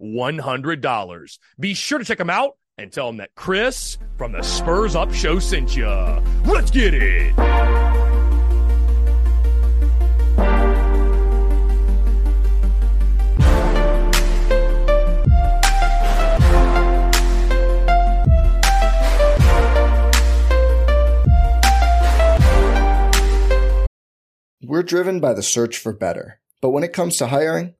$100. Be sure to check them out and tell them that Chris from the Spurs Up Show sent you. Let's get it. We're driven by the search for better. But when it comes to hiring,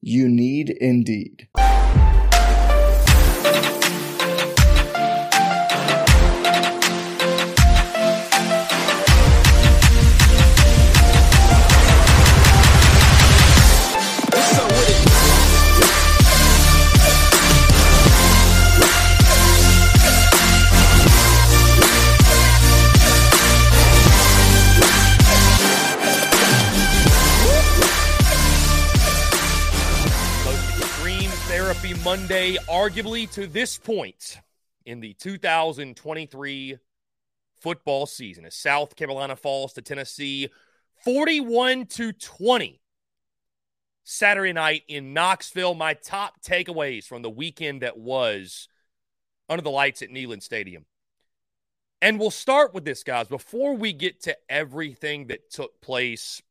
You need Indeed. Arguably to this point in the 2023 football season, as South Carolina falls to Tennessee 41 to 20. Saturday night in Knoxville. My top takeaways from the weekend that was under the lights at Neyland Stadium. And we'll start with this, guys, before we get to everything that took place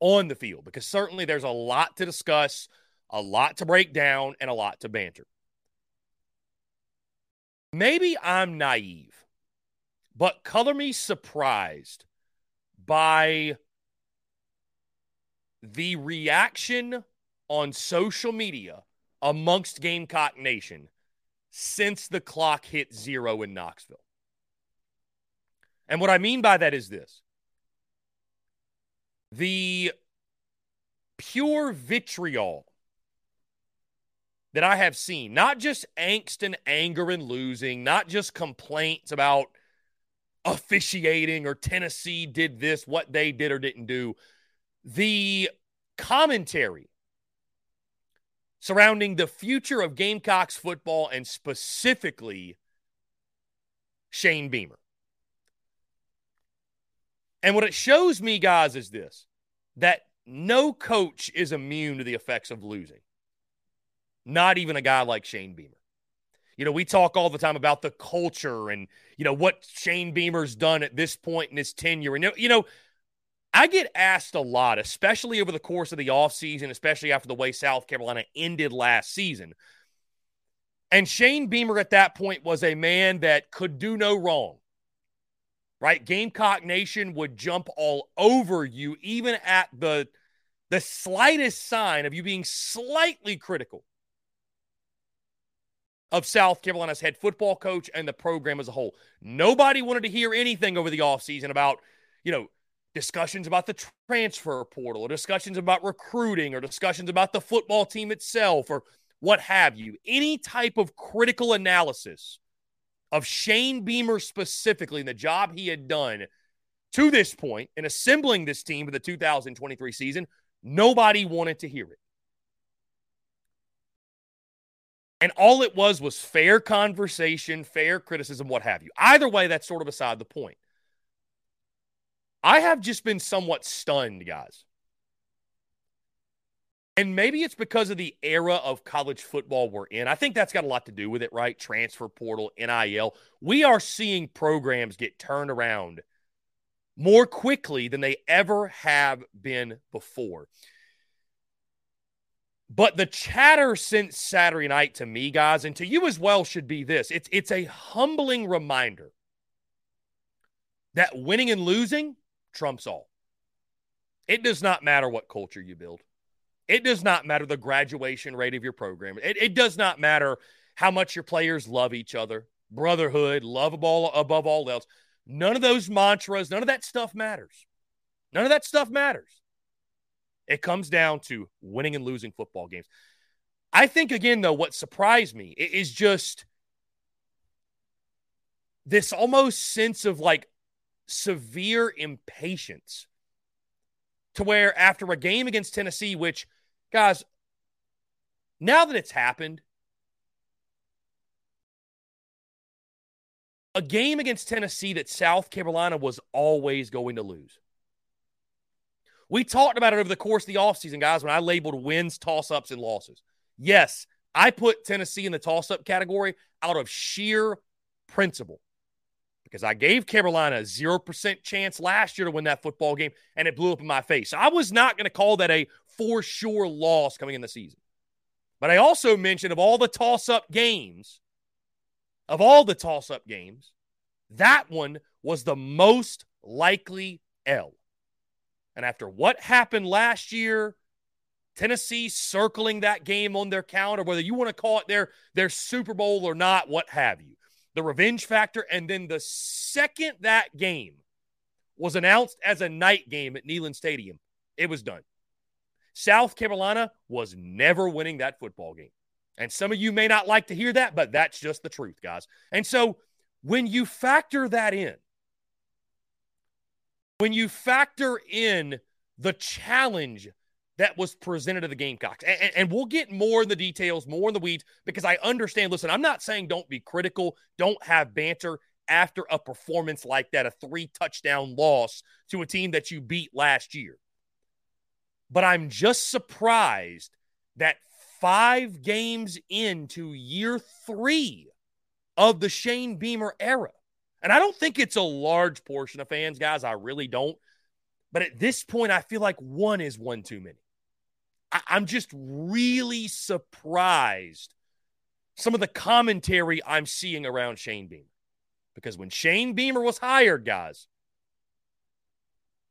on the field, because certainly there's a lot to discuss, a lot to break down, and a lot to banter. Maybe I'm naive, but color me surprised by the reaction on social media amongst Gamecock Nation since the clock hit zero in Knoxville. And what I mean by that is this the pure vitriol that I have seen, not just angst and anger and losing, not just complaints about officiating or Tennessee did this, what they did or didn't do. The commentary surrounding the future of Gamecocks football and specifically Shane Beamer. And what it shows me, guys, is this that no coach is immune to the effects of losing, not even a guy like Shane Beamer. You know, we talk all the time about the culture and, you know, what Shane Beamer's done at this point in his tenure. And, you know, I get asked a lot, especially over the course of the offseason, especially after the way South Carolina ended last season. And Shane Beamer at that point was a man that could do no wrong right? Gamecock Nation would jump all over you, even at the the slightest sign of you being slightly critical of South Carolina's head football coach and the program as a whole. Nobody wanted to hear anything over the offseason about, you know, discussions about the transfer portal or discussions about recruiting or discussions about the football team itself or what have you. Any type of critical analysis of Shane Beamer specifically and the job he had done to this point in assembling this team for the 2023 season, nobody wanted to hear it. And all it was was fair conversation, fair criticism, what have you. Either way, that's sort of beside the point. I have just been somewhat stunned, guys, and maybe it's because of the era of college football we're in. I think that's got a lot to do with it, right? Transfer portal, NIL. We are seeing programs get turned around more quickly than they ever have been before. But the chatter since Saturday night to me, guys, and to you as well, should be this it's, it's a humbling reminder that winning and losing trumps all. It does not matter what culture you build. It does not matter the graduation rate of your program. It, it does not matter how much your players love each other, brotherhood, love above, above all else. None of those mantras, none of that stuff matters. None of that stuff matters. It comes down to winning and losing football games. I think, again, though, what surprised me is just this almost sense of like severe impatience to where after a game against Tennessee, which Guys, now that it's happened, a game against Tennessee that South Carolina was always going to lose. We talked about it over the course of the offseason, guys, when I labeled wins, toss ups, and losses. Yes, I put Tennessee in the toss up category out of sheer principle because I gave Carolina a 0% chance last year to win that football game and it blew up in my face. I was not going to call that a for sure loss coming in the season. But I also mentioned of all the toss up games, of all the toss up games, that one was the most likely L. And after what happened last year, Tennessee circling that game on their calendar, whether you want to call it their, their Super Bowl or not, what have you, the revenge factor. And then the second that game was announced as a night game at Neyland Stadium, it was done. South Carolina was never winning that football game. And some of you may not like to hear that, but that's just the truth, guys. And so when you factor that in, when you factor in the challenge that was presented to the Gamecocks, and, and, we'll get more in the details, more in the weeds, because I understand. Listen, I'm not saying don't be critical, don't have banter after a performance like that, a three touchdown loss to a team that you beat last year. But I'm just surprised that five games into year three of the Shane Beamer era, and I don't think it's a large portion of fans, guys. I really don't. But at this point, I feel like one is one too many. I- I'm just really surprised some of the commentary I'm seeing around Shane Beamer. Because when Shane Beamer was hired, guys,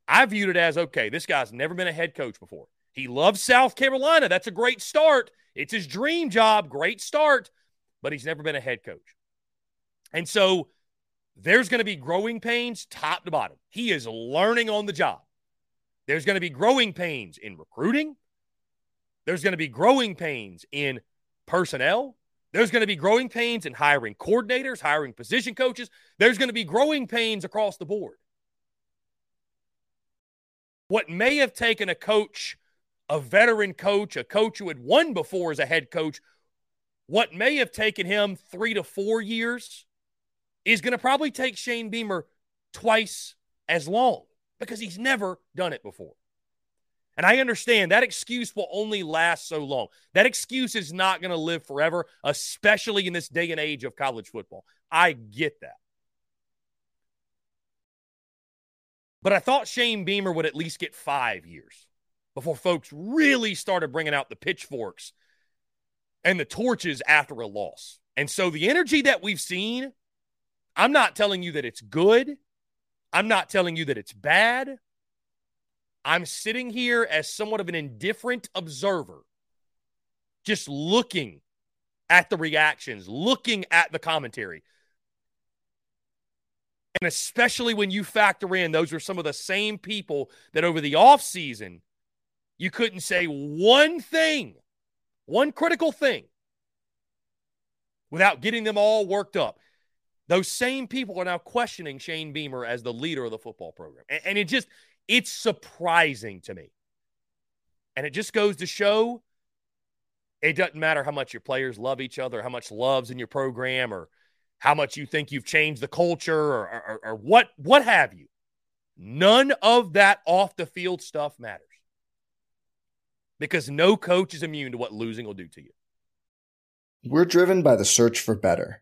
I viewed it as okay, this guy's never been a head coach before. He loves South Carolina. That's a great start. It's his dream job. Great start, but he's never been a head coach. And so there's going to be growing pains top to bottom. He is learning on the job. There's going to be growing pains in recruiting. There's going to be growing pains in personnel. There's going to be growing pains in hiring coordinators, hiring position coaches. There's going to be growing pains across the board. What may have taken a coach, a veteran coach, a coach who had won before as a head coach, what may have taken him three to four years is going to probably take Shane Beamer twice as long because he's never done it before. And I understand that excuse will only last so long. That excuse is not going to live forever, especially in this day and age of college football. I get that. But I thought Shane Beamer would at least get five years before folks really started bringing out the pitchforks and the torches after a loss. And so the energy that we've seen, I'm not telling you that it's good. I'm not telling you that it's bad. I'm sitting here as somewhat of an indifferent observer, just looking at the reactions, looking at the commentary. And especially when you factor in those are some of the same people that over the offseason, you couldn't say one thing, one critical thing, without getting them all worked up. Those same people are now questioning Shane Beamer as the leader of the football program. And, it just, it's surprising to me. And it just goes to show it doesn't matter how much your players love each other, how much love's in your program, or how much you think you've changed the culture, or, or, or what what have you. None of that off the field stuff matters because no coach is immune to what losing will do to you. We're driven by the search for better.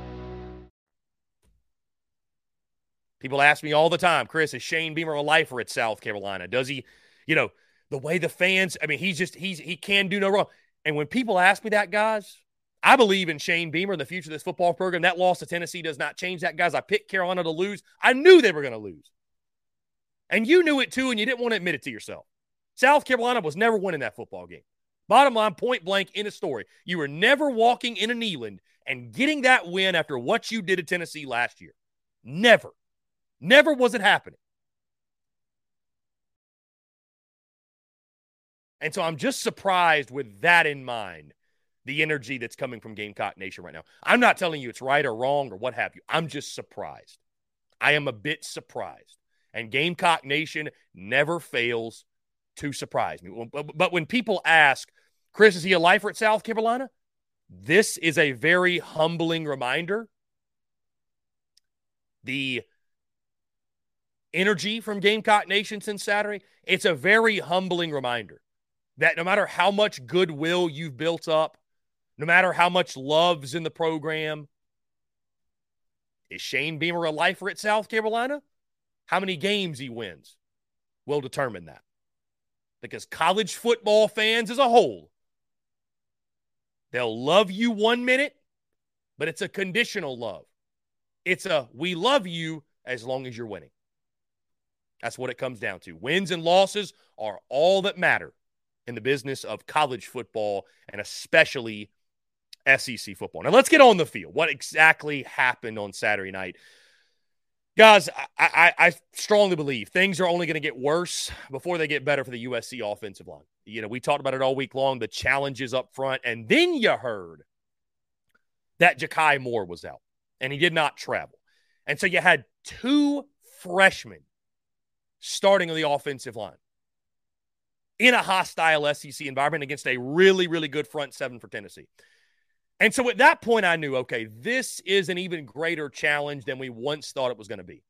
People ask me all the time, Chris, is Shane Beamer a lifer at South Carolina? Does he, you know, the way the fans, I mean, he's just, he's, he can do no wrong. And when people ask me that, guys, I believe in Shane Beamer and the future of this football program. That loss to Tennessee does not change that, guys. I picked Carolina to lose. I knew they were going to lose. And you knew it too, and you didn't want to admit it to yourself. South Carolina was never winning that football game. Bottom line, point blank in a story. You were never walking in a Neyland and getting that win after what you did to Tennessee last year. Never. Never was it happening. And so I'm just surprised with that in mind, the energy that's coming from Gamecock Nation right now. I'm not telling you it's right or wrong or what have you. I'm just surprised. I am a bit surprised. And Gamecock Nation never fails to surprise me. But when people ask, Chris, is he a lifer at South Carolina? This is a very humbling reminder. The energy from Gamecock Nation since Saturday, it's a very humbling reminder that no matter how much goodwill you've built up, no matter how much love's in the program, is Shane Beamer a lifer at South Carolina? How many games he wins will determine that. Because college football fans as a whole, they'll love you one minute, but it's a conditional love. It's a we love you as long as you're winning. That's what it comes down to. Wins and losses are all that matter in the business of college football and especially SEC football. Now, let's get on the field. What exactly happened on Saturday night? Guys, I, I, I strongly believe things are only going to get worse before they get better for the USC offensive line. You know, we talked about it all week long, the challenges up front, and then you heard that Ja'Kai Moore was out and he did not travel. And so you had two freshmen starting on the offensive line in a hostile SEC environment against a really, really good front seven for Tennessee. And so at that point, I knew, okay, this is an even greater challenge than we once thought it was going to be.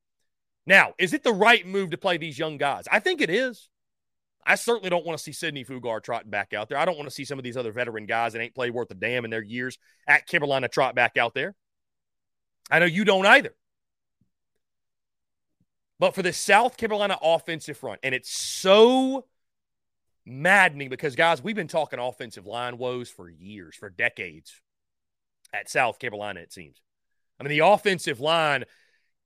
Now, is it the right move to play these young guys? I think it is. I certainly don't want to see Sidney Fugar trotting back out there. I don't want to see some of these other veteran guys that ain't played worth a damn in their years at Carolina trot back out there. I know you don't either. But for the South Carolina offensive front, and it's so maddening because, guys, we've been talking offensive line woes for years, for decades at South Carolina, it seems. I mean, the offensive line,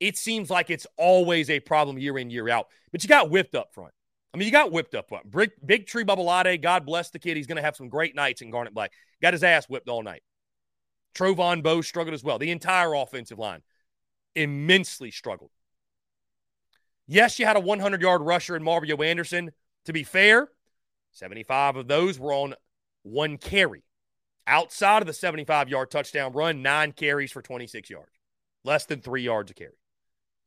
it seems like it's always a problem year in, year out. But you got whipped up front. I mean, you got whipped up front. Big, Big Tree Babalade, God bless the kid. He's going to have some great nights in Garnet Black. Got his ass whipped all night. Trovon Baugh struggled as well. The entire offensive line immensely struggled. Yes, you had a 100 yard rusher in Mario Anderson. To be fair, 75 of those were on one carry. Outside of the 75 yard touchdown run, nine carries for 26 yards, less than three yards a carry.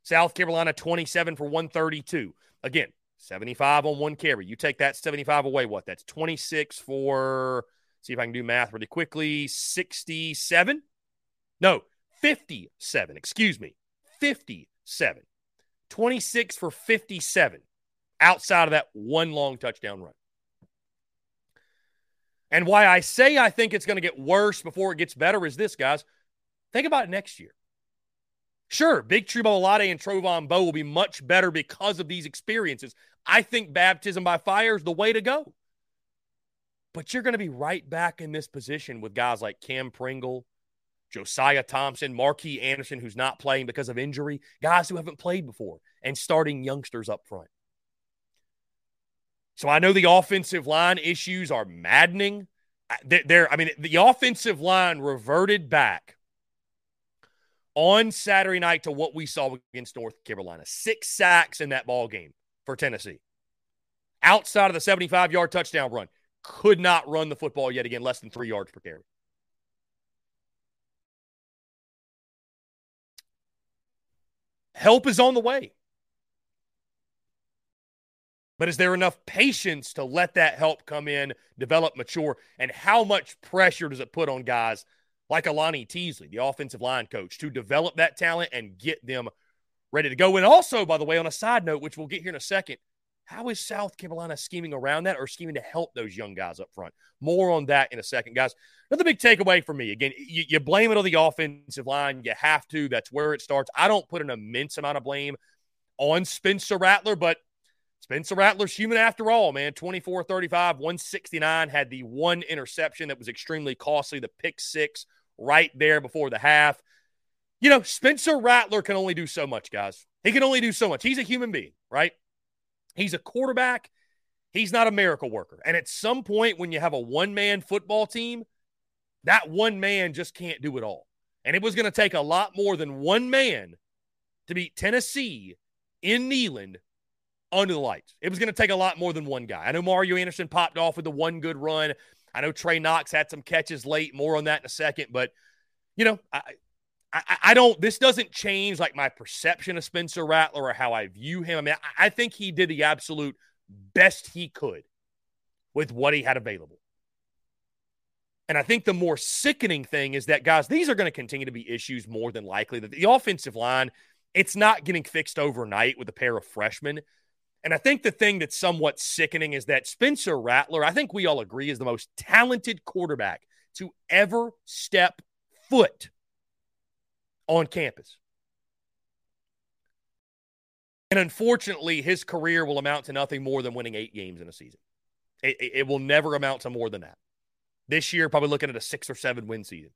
South Carolina, 27 for 132. Again, 75 on one carry. You take that 75 away, what? That's 26 for, see if I can do math really quickly, 67? No, 57. Excuse me, 57. 26 for 57 outside of that one long touchdown run. And why I say I think it's going to get worse before it gets better is this, guys. Think about it next year. Sure, Big Tree Babalade and Trovon Baugh will be much better because of these experiences. I think baptism by fire is the way to go. But you're going to be right back in this position with guys like Cam Pringle, Josiah Thompson, Marquis Anderson, who's not playing because of injury, guys who haven't played before, and starting youngsters up front. So I know the offensive line issues are maddening. There, I mean, the offensive line reverted back on Saturday night to what we saw against North Carolina. Six sacks in that ball game for Tennessee. Outside of the 75 yard touchdown run, could not run the football yet again, less than three yards per carry. Help is on the way. But is there enough patience to let that help come in, develop, mature? And how much pressure does it put on guys like a Lonnie Teasley, the offensive line coach, to develop that talent and get them ready to go? And also, by the way, on a side note, which we'll get here in a second, how is South Carolina scheming around that or scheming to help those young guys up front? More on that in a second, guys. Another big takeaway for me again, you, you blame it on the offensive line. You have to. That's where it starts. I don't put an immense amount of blame on Spencer Rattler, but Spencer Rattler's human after all, man. 24 35, 169, had the one interception that was extremely costly, the pick six right there before the half. You know, Spencer Rattler can only do so much, guys. He can only do so much. He's a human being, right? He's a quarterback. He's not a miracle worker. And at some point, when you have a one man football team, that one man just can't do it all. And it was going to take a lot more than one man to beat Tennessee in Neyland under the lights. It was going to take a lot more than one guy. I know Mario Anderson popped off with the one good run. I know Trey Knox had some catches late. More on that in a second. But, you know, I, I, I don't, this doesn't change like my perception of Spencer Rattler or how I view him. I mean, I, I think he did the absolute best he could with what he had available. And I think the more sickening thing is that, guys, these are going to continue to be issues more than likely. That the offensive line, it's not getting fixed overnight with a pair of freshmen. And I think the thing that's somewhat sickening is that Spencer Rattler, I think we all agree, is the most talented quarterback to ever step foot on campus. And unfortunately, his career will amount to nothing more than winning eight games in a season. It, it, will never amount to more than that. This year, probably looking at a six or seven win season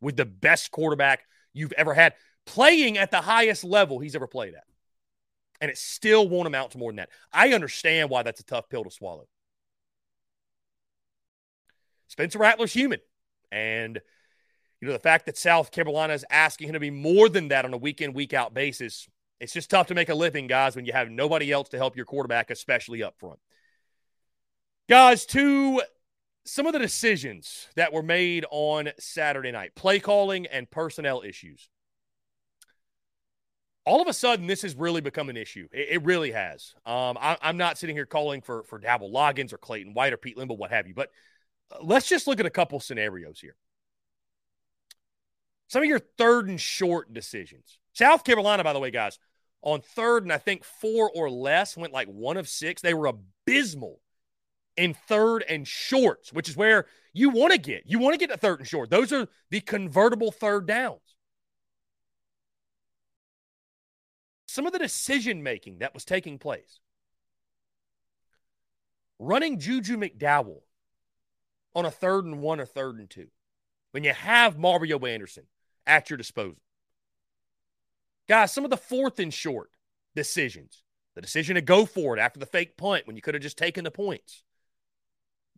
with the best quarterback you've ever had playing at the highest level he's ever played at. And it still won't amount to more than that. I understand why that's a tough pill to swallow. Spencer Rattler's human. And, you know, the fact that South Carolina is asking him to be more than that on a week in, week out basis, it's just tough to make a living, guys, when you have nobody else to help your quarterback, especially up front. Guys, to some of the decisions that were made on Saturday night play calling and personnel issues. All of a sudden, this has really become an issue. It, it really has. Um, I, am not sitting here calling for for Dowell Loggins or Clayton White or Pete Lembo, what have you. But uh, let's just look at a couple scenarios here. Some of your third and short decisions. South Carolina, by the way, guys, on third and I think four or less went like one of six. They were abysmal in third and shorts, which is where you want to get. You want to get a third and short. Those are the convertible third downs. Some of the decision making that was taking place. Running Juju McDowell on a third and one or third and two when you have Mario Anderson at your disposal. Guys, some of the fourth and short decisions, the decision to go for it after the fake punt when you could have just taken the points,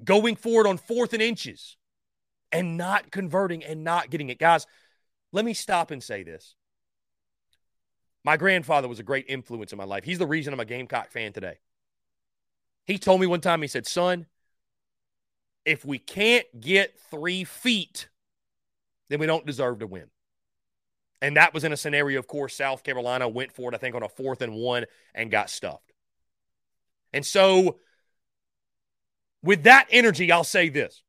going forward on fourth and inches and not converting and not getting it. Guys, let me stop and say this. My grandfather was a great influence in my life. He's the reason I'm a Gamecock fan today. He told me one time, he said, Son, if we can't get three feet, then we don't deserve to win. And that was in a scenario, of course, South Carolina went for it, I think, on a fourth and one and got stuffed. And so with that energy, I'll say this.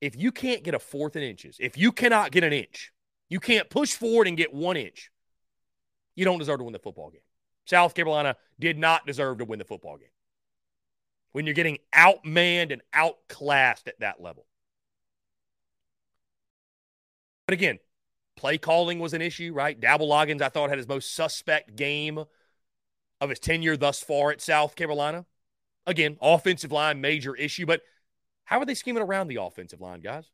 If you can't get a fourth and inches, if you cannot get an inch, you can't push forward and get one inch, you don't deserve to win the football game. South Carolina did not deserve to win the football game. When you're getting outmanned and outclassed at that level. But again, play calling was an issue, right? Dowell Loggins, I thought, had his most suspect game of his tenure thus far at South Carolina. Again, offensive line, major issue, but how are they scheming around the offensive line, guys?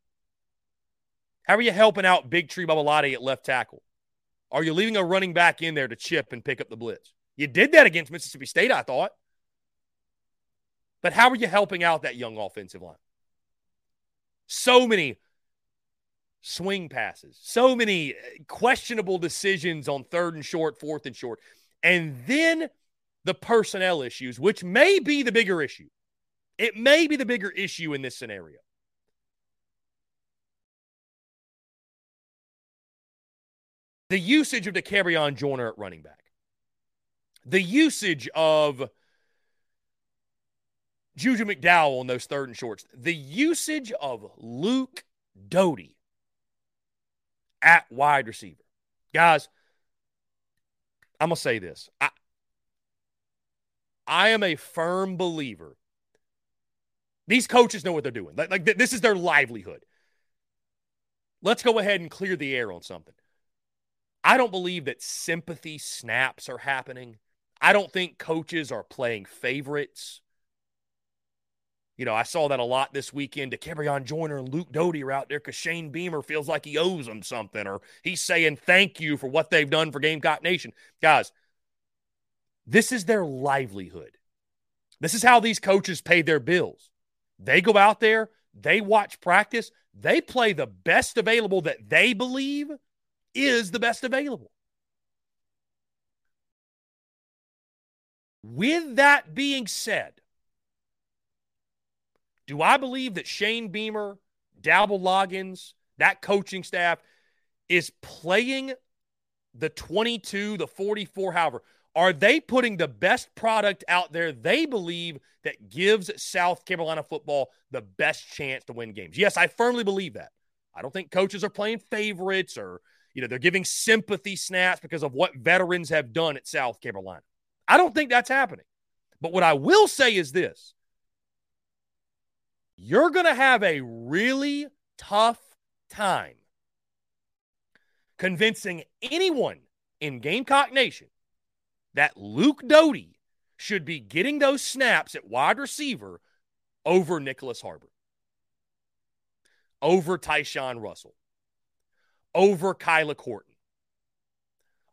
How are you helping out Big Tree Babalade at left tackle? Are you leaving a running back in there to chip and pick up the blitz? You did that against Mississippi State, I thought. But how are you helping out that young offensive line? So many swing passes, so many eh, questionable decisions on third and short, fourth and short. And then the personnel issues, which may be the bigger issue. It may be the bigger issue in this scenario. The usage of Dakereon Joyner at running back. The usage of Juju McDowell on those third and shorts. The usage of Luke Doty at wide receiver. Guys, I'm going to say this. I, I am a firm believer. These coaches know what they're doing. Like, like this is their livelihood. Let's go ahead and clear the air on something. I don't believe that sympathy snaps are happening. I don't think coaches are playing favorites. You know, I saw that a lot this weekend. Dakereon Joyner and Luke Doty are out there because Shane Beamer feels like he owes them something, or he's saying thank you for what they've done for Gamecock Nation. Guys, this is their livelihood. This is how these coaches pay their bills. They go out there, they watch practice, they play the best available that they believe is the best available. With that being said, do I believe that Shane Beamer, Dowell Loggins, that coaching staff is playing the 22, the 44, however, Are they putting the best product out there they believe that gives South Carolina football the best chance to win games? Yes, I firmly believe that. I don't think coaches are playing favorites or, you know, they're giving sympathy snaps because of what veterans have done at South Carolina. I don't think that's happening. But what I will say is this you're going to have a really tough time convincing anyone in Gamecock Nation that Luke Doty should be getting those snaps at wide receiver over Nicholas Harbor, over Tyshawn Russell, over Kyla Corton,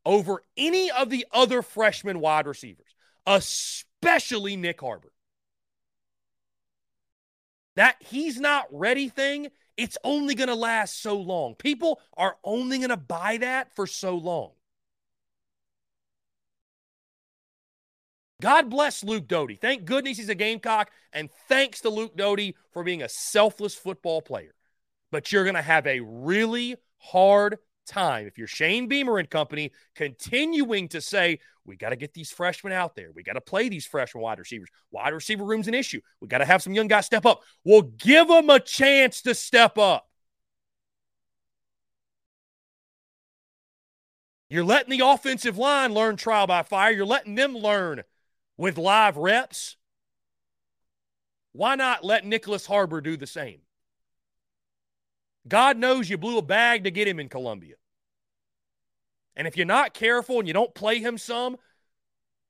over any of the other freshman wide receivers, especially Nick Harbor. That he's not ready thing, it's only going to last so long. People are only going to buy that for so long. God bless Luke Doty. Thank goodness he's a Gamecock, and thanks to Luke Doty for being a selfless football player. But you're going to have a really hard time if you're Shane Beamer and company continuing to say, we got to get these freshmen out there. We got to play these freshman wide receivers. Wide receiver room's an issue. We got to have some young guys step up. We'll give them a chance to step up. You're letting the offensive line learn trial by fire. You're letting them learn with live reps, why not let Nicholas Harbor do the same? God knows you blew a bag to get him in Columbia. And if you're not careful and you don't play him some,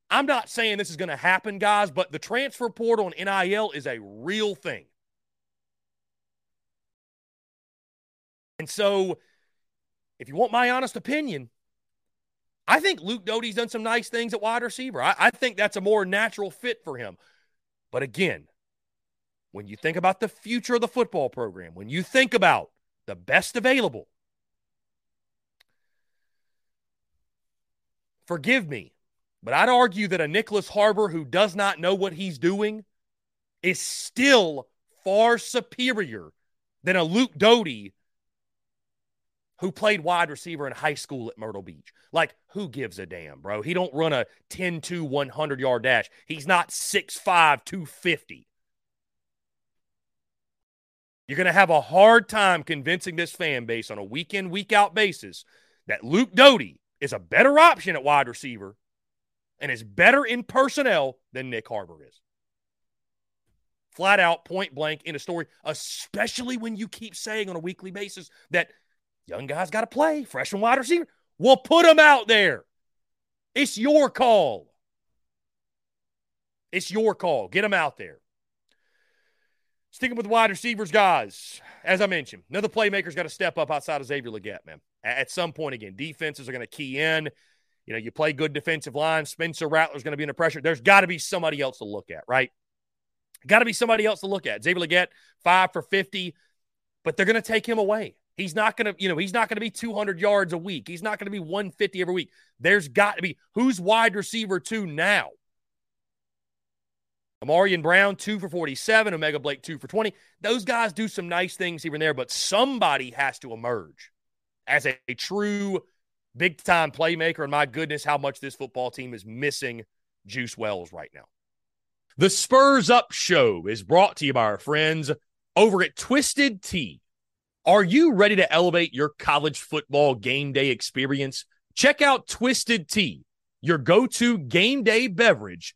I'm not saying this is going to happen, guys, but the transfer portal and NIL is a real thing. And so, if you want my honest opinion, I think Luke Doty's done some nice things at wide receiver. I, I, think that's a more natural fit for him. But again, when you think about the future of the football program, when you think about the best available, forgive me, but I'd argue that a Nicholas Harbor who does not know what he's doing is still far superior than a Luke Doty who played wide receiver in high school at Myrtle Beach. Like, who gives a damn, bro? He don't run a 10-2 100 yard dash. He's not 6'5, 250. You're going to have a hard time convincing this fan base on a week in, week out basis that Luke Doty is a better option at wide receiver and is better in personnel than Nick Harbor is. Flat out, point blank in a story, especially when you keep saying on a weekly basis that – Young guys got to play. Freshman wide receiver. We'll put them out there. It's your call. It's your call. Get them out there. Sticking with wide receivers, guys. As I mentioned, another playmaker's got to step up outside of Xavier Legette, man. At some point, again, defenses are going to key in. You know, you play good defensive line. Spencer Rattler's going to be under pressure. There's got to be somebody else to look at, right? Got to be somebody else to look at. Xavier Legette, five for 50, but they're going to take him away. He's not going to, you know, he's not going to be 200 yards a week. He's not going to be 150 every week. There's got to be who's wide receiver two now? Ahmarean Brown, two for 47, O'Mega Blake, two for 20. Those guys do some nice things here and there, but somebody has to emerge as a, a true big time playmaker. And my goodness, how much this football team is missing Juice Wells right now. The Spurs Up Show is brought to you by our friends over at Twisted Tea. Are you ready to elevate your college football game day experience? Check out Twisted Tea, your go to game day beverage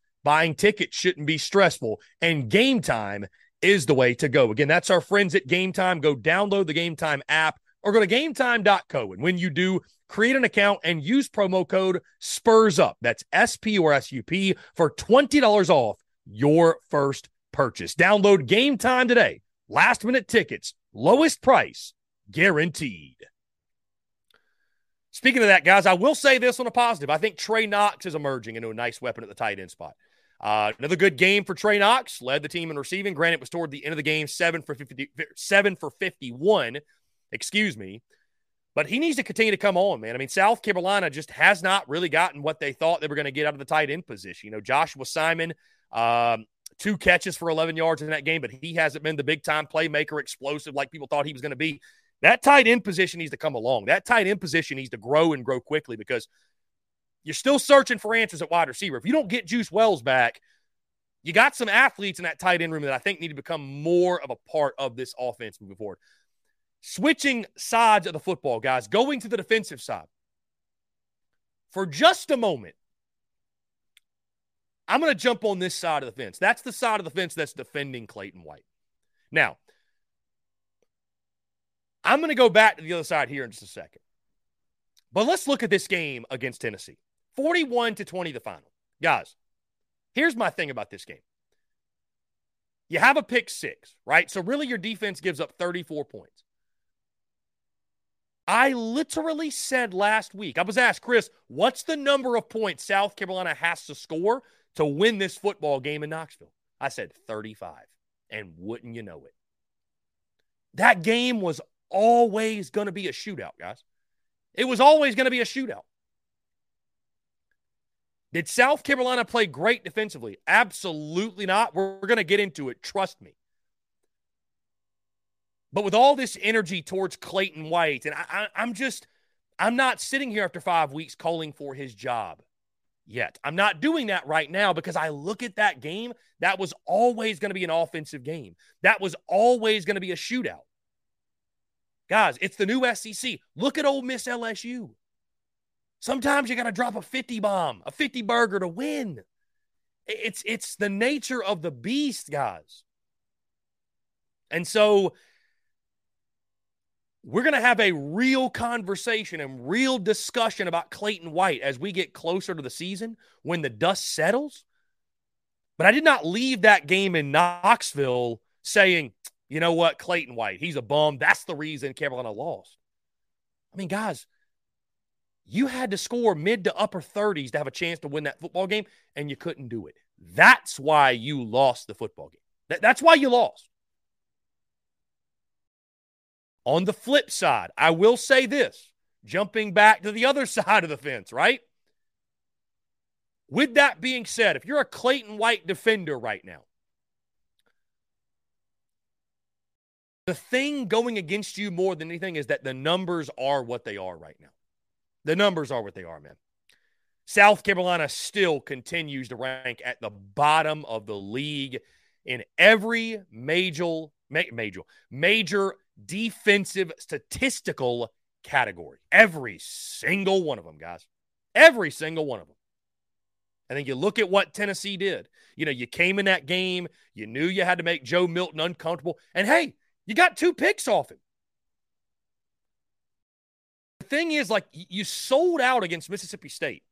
buying tickets shouldn't be stressful. And game time is the way to go. Again, that's our friends at Game Time. Go download the Game Time app or go to gametime.co. And when you do, create an account and use promo code SPURS UP. That's S P or S U P for $20 off your first purchase. Download Game Time today. Last minute tickets, lowest price guaranteed. Speaking of that, guys, I will say this on a positive. I think Trey Knox is emerging into a nice weapon at the tight end spot. Uh, another good game for Trey Knox. Led the team in receiving. Granted, it was toward the end of the game, seven for 50, seven for 51. Excuse me. But he needs to continue to come on, man. I mean, South Carolina just has not really gotten what they thought they were going to get out of the tight end position. You know, Joshua Simon, um, two catches for 11 yards in that game, but he hasn't been the big time playmaker, explosive like people thought he was going to be. That tight end position needs to come along. That tight end position needs to grow and grow quickly because you're still searching for answers at wide receiver. If you don't get Juice Wells back, you got some athletes in that tight end room that I think need to become more of a part of this offense moving forward. Switching sides of the football, guys, going to the defensive side. For just a moment, I'm going to jump on this side of the fence. That's the side of the fence that's defending Clayton White. Now, I'm going to go back to the other side here in just a second. But let's look at this game against Tennessee 41 to 20, the final. Guys, here's my thing about this game. You have a pick six, right? So really, your defense gives up 34 points. I literally said last week, I was asked, Chris, what's the number of points South Carolina has to score to win this football game in Knoxville? I said 35. And wouldn't you know it? That game was always going to be a shootout, guys. It was always going to be a shootout. Did South Carolina play great defensively? Absolutely not. We're, we're going to get into it. Trust me. But with all this energy towards Clayton White, and I, I, am just, I'm not sitting here after five weeks calling for his job yet. I'm not doing that right now because I look at that game. That was always going to be an offensive game. That was always going to be a shootout. Guys, it's the new SEC. Look at Ole Miss LSU. Sometimes you got to drop a 50 bomb, a 50 burger to win. It's it's the nature of the beast, guys. And so we're going to have a real conversation and real discussion about Clayton White as we get closer to the season when the dust settles. But I did not leave that game in Knoxville saying, you know what, Clayton White, he's a bum. That's the reason Carolina lost. I mean, guys, you had to score mid to upper 30s to have a chance to win that football game, and you couldn't do it. That's why you lost the football game. That, that's why you lost. On the flip side, I will say this jumping back to the other side of the fence, right? With that being said, if you're a Clayton White defender right now, The thing going against you more than anything is that the numbers are what they are right now. The numbers are what they are, man. South Carolina still continues to rank at the bottom of the league in every major, major, major defensive statistical category. Every single one of them, guys. Every single one of them. And then you look at what Tennessee did. You know, you came in that game, you knew you had to make Joe Milton uncomfortable. And hey, you got two picks off him. Thing is, like, you sold out against Mississippi State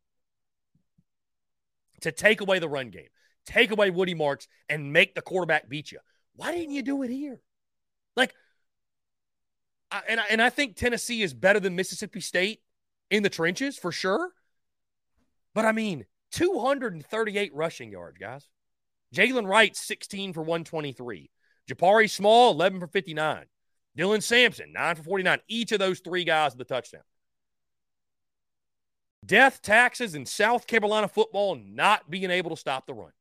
to take away the run game, take away Woody Marks, and make the quarterback beat you. Why didn't you do it here? Like, I, and I, and I think Tennessee is better than Mississippi State in the trenches for sure. But I mean, 238 rushing yards, guys. Jaylen Wright, 16 for 123. Jabari Small, 11 for 59. Dylan Sampson, 9 for 49. Each of those three guys with the touchdown. Death, taxes, in South Carolina football not being able to stop the run.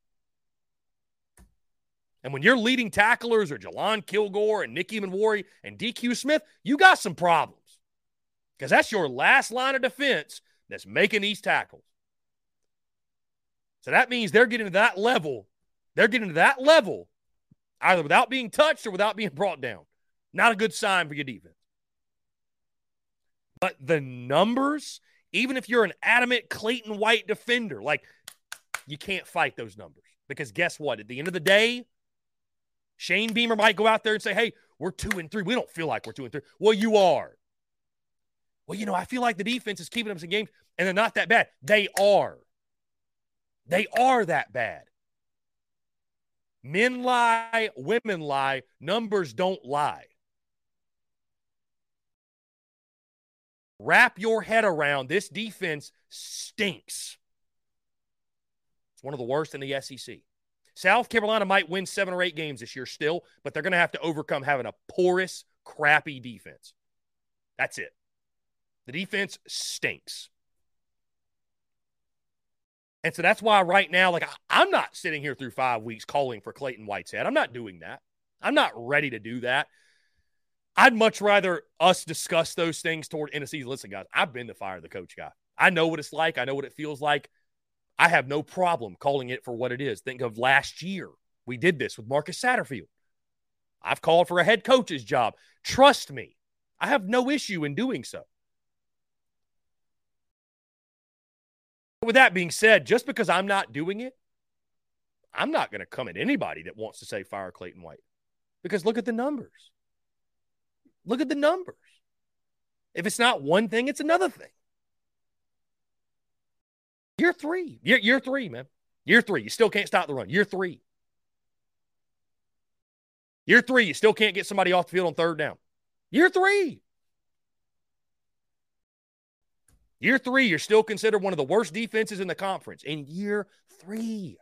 And when your leading tacklers are Jalon Kilgore and Nick Emmanwori and DQ Smith, you got some problems. Because that's your last line of defense that's making these tackles. So that means they're getting to that level. They're getting to that level either without being touched or without being brought down. Not a good sign for your defense. But the numbers, even if you're an adamant Clayton White defender, like you can't fight those numbers. Because guess what? At the end of the day, Shane Beamer might go out there and say, hey, we're two and three. We don't feel like we're two and three. Well, you are. Well, you know, I feel like the defense is keeping us in games and they're not that bad. They are. They are that bad. Men lie, women lie, numbers don't lie. Wrap your head around this defense stinks. It's one of the worst in the SEC. South Carolina might win seven or eight games this year still, but they're going to have to overcome having a porous, crappy defense. That's it. The defense stinks. And so that's why right now, like, I'm not sitting here through five weeks calling for Clayton White's head. I'm not doing that. I'm not ready to do that. I'd much rather us discuss those things toward end of season. Listen, guys, I've been the fire the coach guy. I know what it's like. I know what it feels like. I have no problem calling it for what it is. Think of last year. We did this with Marcus Satterfield. I've called for a head coach's job. Trust me, I have no issue in doing so. With that being said, just because I'm not doing it, I'm not going to come at anybody that wants to say fire Clayton White because look at the numbers. Look at the numbers. If it's not one thing, it's another thing. Year three. Year, year three, man. Year three. You still can't stop the run. Year three. Year three, you still can't get somebody off the field on third down. Year three. Year three, you're still considered one of the worst defenses in the conference. In year three.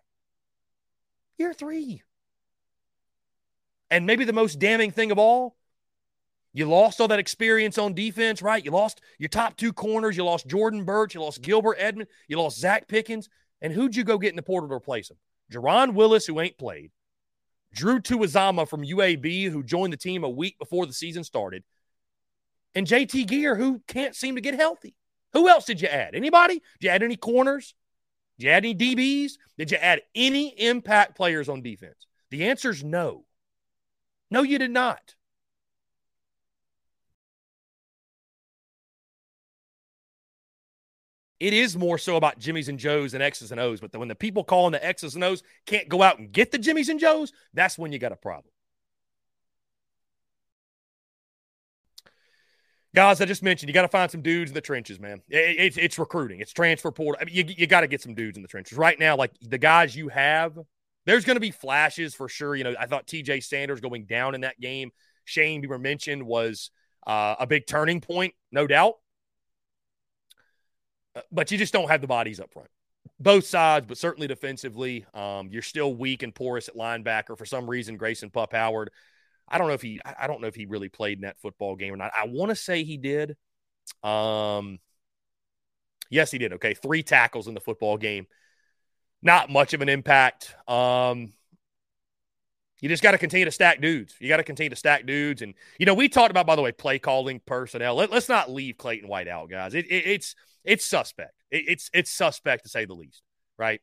Year three. And maybe the most damning thing of all, you lost all that experience on defense, right? You lost your top two corners. You lost Jordan Burch. You lost Gilbert Edmond. You lost Zach Pickens. And who'd you go get in the portal to replace him? Jerron Willis, who ain't played. Drew Tuazama from UAB, who joined the team a week before the season started. And JT Gear, who can't seem to get healthy. Who else did you add? Anybody? Did you add any corners? Did you add any DBs? Did you add any impact players on defense? The answer is no. No, you did not. It is more so about Jimmys and Joes and X's and O's. But when the people calling the X's and O's can't go out and get the Jimmys and Joes, that's when you got a problem. Guys, I just mentioned you got to find some dudes in the trenches, man. It, it's it's recruiting, it's transfer portal. I mean, you you got to get some dudes in the trenches right now. Like the guys you have, there's going to be flashes for sure. You know, I thought T.J. Sanders going down in that game. Shane Beamer mentioned was uh, a big turning point, no doubt. But you just don't have the bodies up front. Both sides, but certainly defensively, um, you're still weak and porous at linebacker. For some reason, Grayson Pup Howard, I don't know if he, I don't know if he really played in that football game or not. I want to say he did. Um, yes, he did. Okay, three tackles in the football game. Not much of an impact. Um, you just got to continue to stack dudes. You got to continue to stack dudes. And, you know, we talked about, by the way, play calling personnel. Let, us not leave Clayton White out, guys. It, it, it's it's suspect. It, it's it's suspect to say the least, right?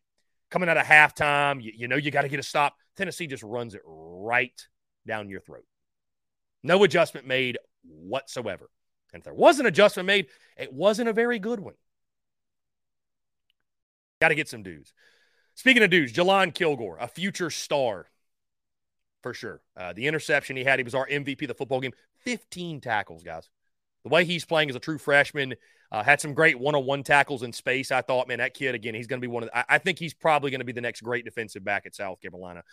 Coming out of halftime, you, you know you got to get a stop. Tennessee just runs it right down your throat. No adjustment made whatsoever. And if there was an adjustment made, it wasn't a very good one. Got to get some dudes. Speaking of dudes, Jalon Kilgore, a future star for sure. Uh, the interception he had, he was our MVP the football game. 15 tackles, guys. The way he's playing as a true freshman, uh, had some great one-on-one tackles in space. I thought, man, that kid again, he's going to be one of. The, I, I, think he's probably going to be the next great defensive back at South Carolina.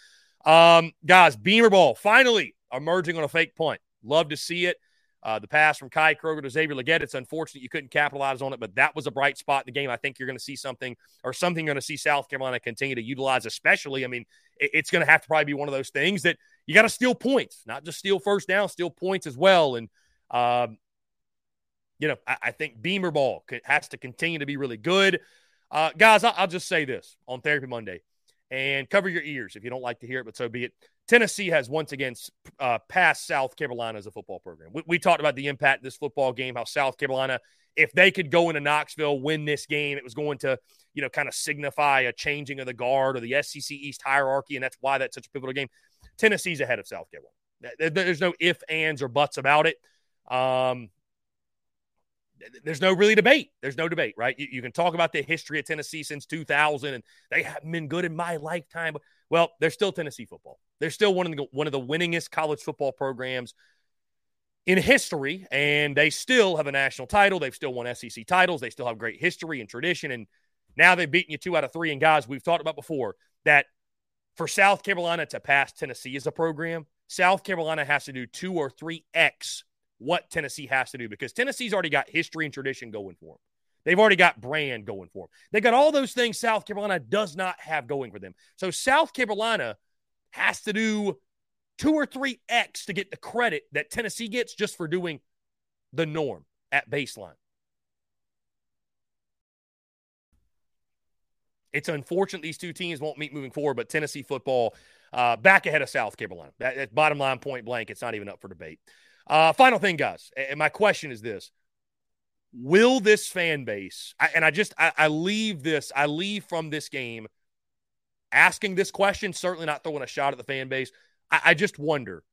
Um, guys, Beamer ball finally emerging on a fake punt. Love to see it. Uh, the pass from Kai Kroeger to Xavier Legette, It's unfortunate you couldn't capitalize on it, but that was a bright spot in the game. I think you're going to see something or something you're going to see South Carolina continue to utilize, especially. I mean, it, it's going to have to probably be one of those things that you got to steal points, not just steal first down, steal points as well. And, um, you know, I, I, think Beamer ball has to continue to be really good. Uh, guys, I'll, I'll just say this on Therapy Monday and cover your ears if you don't like to hear it, but so be it. Tennessee has once again uh, passed South Carolina as a football program. We, we, talked about the impact this football game, how South Carolina, if they could go into Knoxville, win this game, it was going to, you know, kind of signify a changing of the guard or the SEC East hierarchy, and that's why that's such a pivotal game. Tennessee's ahead of South Carolina. There's no ifs, ands, or buts about it. Um, there's no really debate. There's no debate, right? You, you, can talk about the history of Tennessee since 2000, and they haven't been good in my lifetime. Well, they're still Tennessee football. They're still one of the one of the winningest college football programs in history, and they still have a national title. They've still won SEC titles. They still have great history and tradition, and now they've beaten you two out of three. And guys, we've talked about before that for South Carolina to pass Tennessee as a program, South Carolina has to do two or three X what Tennessee has to do because Tennessee's already got history and tradition going for them. They've already got brand going for them. They got all those things South Carolina does not have going for them. So South Carolina has to do two or three X to get the credit that Tennessee gets just for doing the norm at baseline. It's unfortunate these two teams won't meet moving forward, but Tennessee football uh, back ahead of South Carolina. That, that, bottom line, point blank, it's not even up for debate. Uh, final thing, guys, and my question is this: Will this fan base? I, and I just I, I leave this. I leave from this game asking this question. Certainly not throwing a shot at the fan base. I, I just wonder: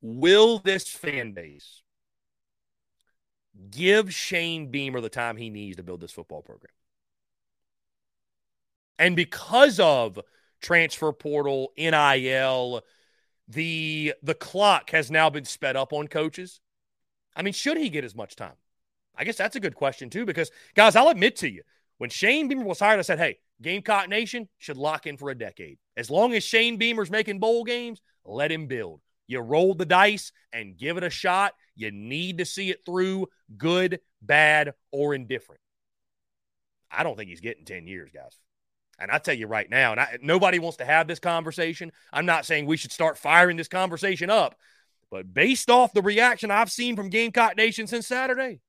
Will this fan base give Shane Beamer the time he needs to build this football program? And because of transfer portal, NIL, the the clock has now been sped up on coaches. I mean, should he get as much time? I guess that's a good question too, because guys, I'll admit to you, when Shane Beamer was hired, I said, hey, Gamecock Nation should lock in for a decade. As long as Shane Beamer's making bowl games, let him build. You roll the dice and give it a shot. You need to see it through, good, bad, or indifferent. I don't think he's getting 10 years, guys. And I tell you right now, and I, nobody wants to have this conversation. I'm not saying we should start firing this conversation up, but based off the reaction I've seen from Gamecock Nation since Saturday,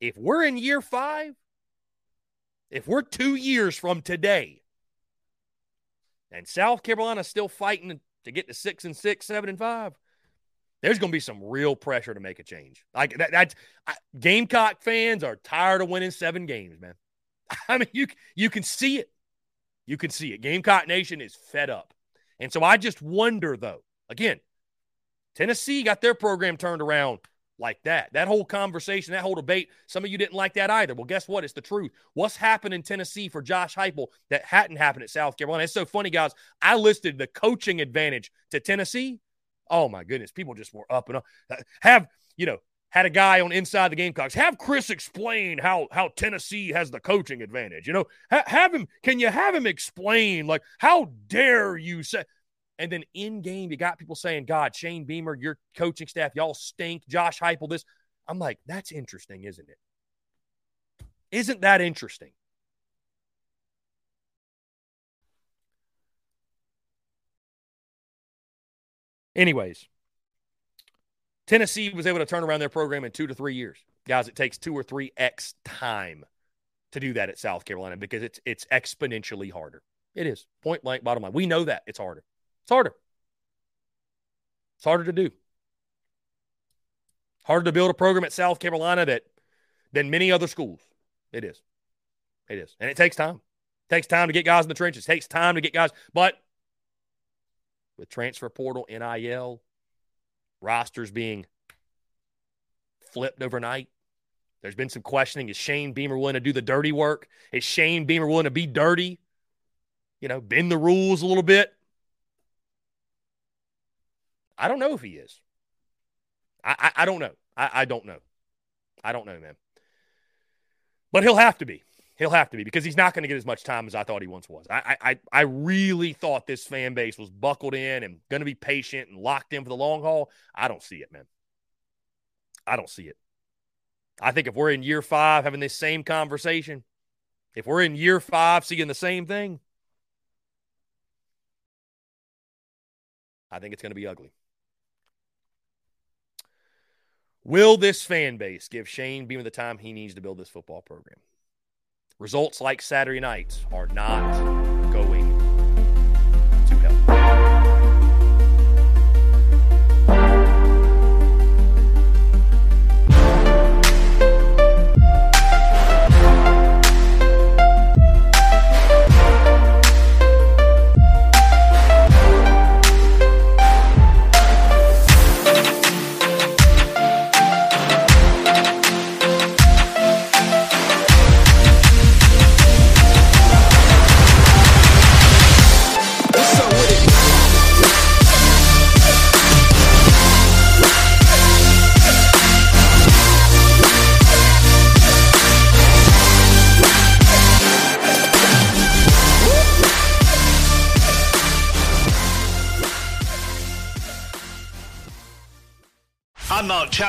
if we're in year five, if we're two years from today, and South Carolina's still fighting to get to six and six, seven and five, there's going to be some real pressure to make a change. Like that, that's I, Gamecock fans are tired of winning seven games, man. I mean, you you can see it. You can see it. Gamecock Nation is fed up. And so I just wonder, though, again, Tennessee got their program turned around like that. That whole conversation, that whole debate, some of you didn't like that either. Well, guess what? It's the truth. What's happened in Tennessee for Josh Heupel that hadn't happened at South Carolina? It's so funny, guys. I listed the coaching advantage to Tennessee. Oh my goodness, people just were up and up. Uh, have you know? had a guy on inside the Gamecocks. Have Chris explain how how Tennessee has the coaching advantage. You know, ha- have him. Can you have him explain? Like, how dare you say? And then in game, you got people saying, "God, Shane Beamer, your coaching staff, y'all stink." Josh Heupel, this. I'm like, that's interesting, isn't it? Isn't that interesting? Anyways, Tennessee was able to turn around their program in two to three years. Guys, it takes two or three X time to do that at South Carolina because it's it's exponentially harder. It is. Point blank, bottom line. We know that it's harder. It's harder. It's harder to do. Harder to build a program at South Carolina that than many other schools. It is. It is. And it takes time. It takes time to get guys in the trenches. It takes time to get guys. But with transfer portal, NIL, rosters being flipped overnight. There's been some questioning. Is Shane Beamer willing to do the dirty work? Is Shane Beamer willing to be dirty? You know, bend the rules a little bit? I don't know if he is. I, I, I don't know. I, I don't know. I don't know, man. But he'll have to be. He'll have to be because he's not going to get as much time as I thought he once was. I, I I really thought this fan base was buckled in and going to be patient and locked in for the long haul. I don't see it, man. I don't see it. I think if we're in year five having this same conversation, if we're in year five seeing the same thing, I think it's going to be ugly. Will this fan base give Shane Beamer the time he needs to build this football program? Results like Saturday night are not going